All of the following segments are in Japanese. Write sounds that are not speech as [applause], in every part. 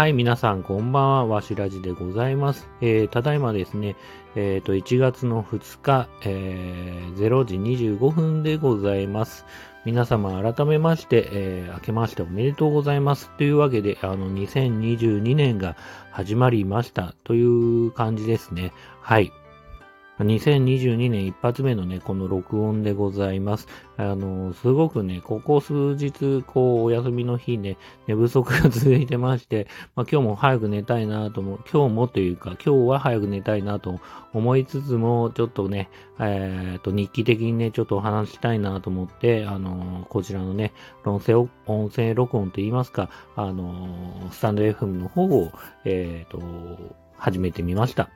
はい、皆さん、こんばんは。わしらじでございます。えー、ただいまですね、えっ、ー、と、1月の2日、えー、0時25分でございます。皆様、改めまして、えー、明けましておめでとうございます。というわけで、あの、2022年が始まりました。という感じですね。はい。2022年一発目のね、この録音でございます。あの、すごくね、ここ数日、こう、お休みの日ね、寝不足が [laughs] 続いてまして、まあ、今日も早く寝たいなと思う、今日もというか、今日は早く寝たいなと思いつつも、ちょっとね、えっ、と、日記的にね、ちょっとお話したいなと思って、あの、こちらのね、音声、音声録音と言いますか、あの、スタンド FM の方を、えっ、と、始めてみました。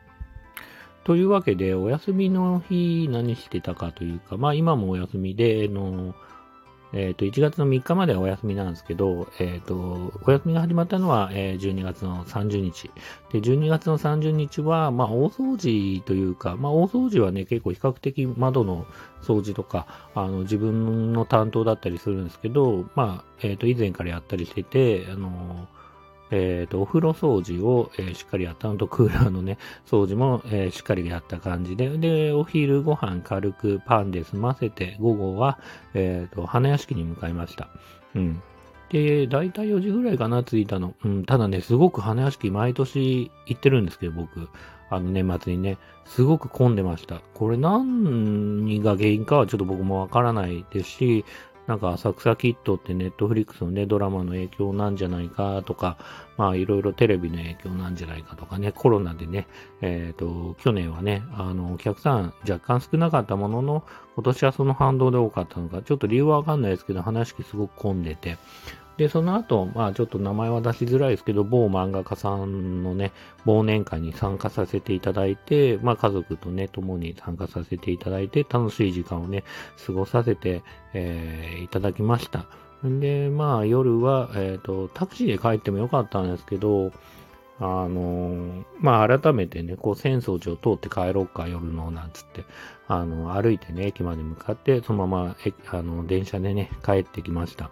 というわけで、お休みの日何してたかというか、まあ今もお休みで、の、えっ、ー、と、1月の3日まではお休みなんですけど、えっ、ー、と、お休みが始まったのは、えー、12月の30日。で、12月の30日は、まあ大掃除というか、まあ大掃除はね、結構比較的窓の掃除とか、あの、自分の担当だったりするんですけど、まあ、えっ、と、以前からやったりしてて、あのえっ、ー、と、お風呂掃除を、えー、しっかりやったのと、クーラーのね、掃除も、えー、しっかりやった感じで、で、お昼ご飯軽くパンで済ませて、午後は、えっ、と、花屋敷に向かいました。うん。で、だいたい4時ぐらいかな、着いたの。うん、ただね、すごく花屋敷毎年行ってるんですけど、僕。あの、年末にね、すごく混んでました。これ何が原因かはちょっと僕もわからないですし、なんか浅草キットってネットフリックスのね、ドラマの影響なんじゃないかとか、まあいろいろテレビの影響なんじゃないかとかね、コロナでね、えっ、ー、と、去年はね、あの、お客さん若干少なかったものの、今年はその反動で多かったのか、ちょっと理由はわかんないですけど、話すごく混んでて、で、その後、まあちょっと名前は出しづらいですけど、某漫画家さんのね、忘年会に参加させていただいて、まあ家族とね、共に参加させていただいて、楽しい時間をね、過ごさせて、えー、いただきました。で、まあ夜は、えっ、ー、と、タクシーで帰ってもよかったんですけど、あの、まあ改めてね、こう浅草寺を通って帰ろうか、夜の、なんつって、あの、歩いてね、駅まで向かって、そのまま、えあの、電車でね、帰ってきました。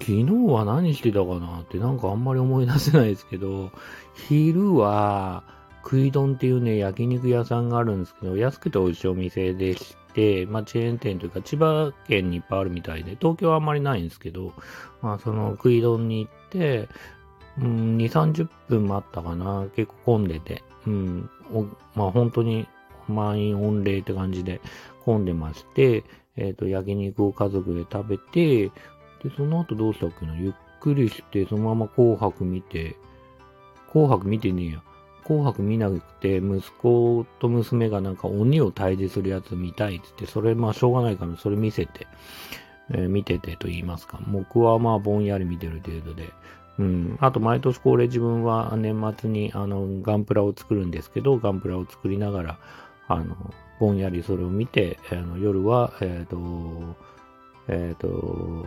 昨日は何してたかなってなんかあんまり思い出せないですけど、昼は食い丼っていうね、焼肉屋さんがあるんですけど、安くて美味しいお店でして、まあチェーン店というか千葉県にいっぱいあるみたいで、東京はあんまりないんですけど、まあその食い丼に行って、うん、2、30分待ったかな。結構混んでて。うん。まあ本当に満員御礼って感じで混んでまして、えっ、ー、と、焼肉を家族で食べて、で、その後どうしたっけな？ゆっくりして、そのまま紅白見て、紅白見てねえや。紅白見なくて、息子と娘がなんか鬼を退治するやつ見たいって言って、それまあしょうがないからそれ見せて、えー、見ててと言いますか。僕はまあぼんやり見てる程度で。うん。あと毎年恒例自分は年末にあのガンプラを作るんですけど、ガンプラを作りながら、あの、ぼんやりそれを見て、あの夜は、えっ、ー、と、えっ、ー、と、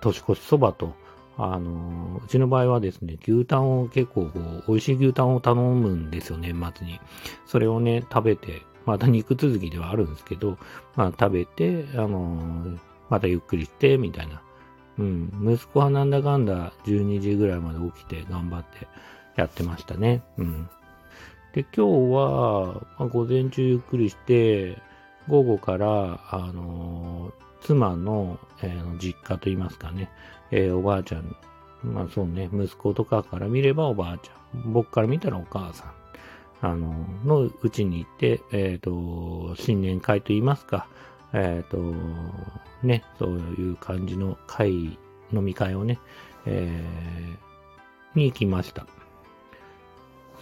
年越しそばと、あの、うちの場合はですね、牛タンを結構こう、美味しい牛タンを頼むんですよ、年末に。それをね、食べて、また肉続きではあるんですけど、まあ食べて、あのまたゆっくりして、みたいな。うん。息子はなんだかんだ12時ぐらいまで起きて頑張ってやってましたね。うん。で、今日は、まあ、午前中ゆっくりして、午後から、あのー妻の、えー、実家と言いますかね、えー、おばあちゃん、まあそうね、息子とかから見ればおばあちゃん、僕から見たらお母さん、あの、のうちに行って、えっ、ー、と、新年会と言いますか、えっ、ー、と、ね、そういう感じの会、飲み会をね、えー、に行きました。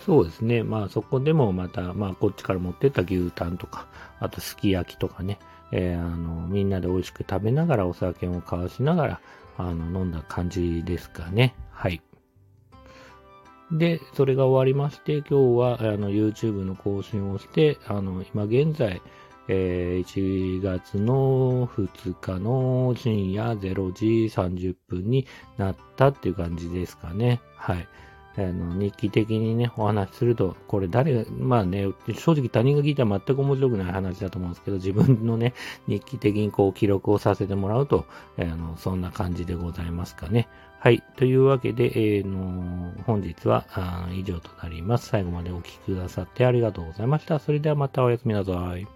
そうですね。まあそこでもまた、まあこっちから持ってった牛タンとか、あとすき焼きとかね、えー、あの、みんなで美味しく食べながらお酒を交わしながら、あの、飲んだ感じですかね。はい。で、それが終わりまして、今日は、あの、YouTube の更新をして、あの、今現在、えー、1月の2日の深夜0時30分になったっていう感じですかね。はい。あの日記的にね、お話しすると、これ誰が、まあね、正直他人が聞いたら全く面白くない話だと思うんですけど、自分のね、[laughs] 日記的にこう記録をさせてもらうと、あのそんな感じでございますかね。はい。というわけで、えー、の本日は以上となります。最後までお聴きくださってありがとうございました。それではまたおやすみなさい。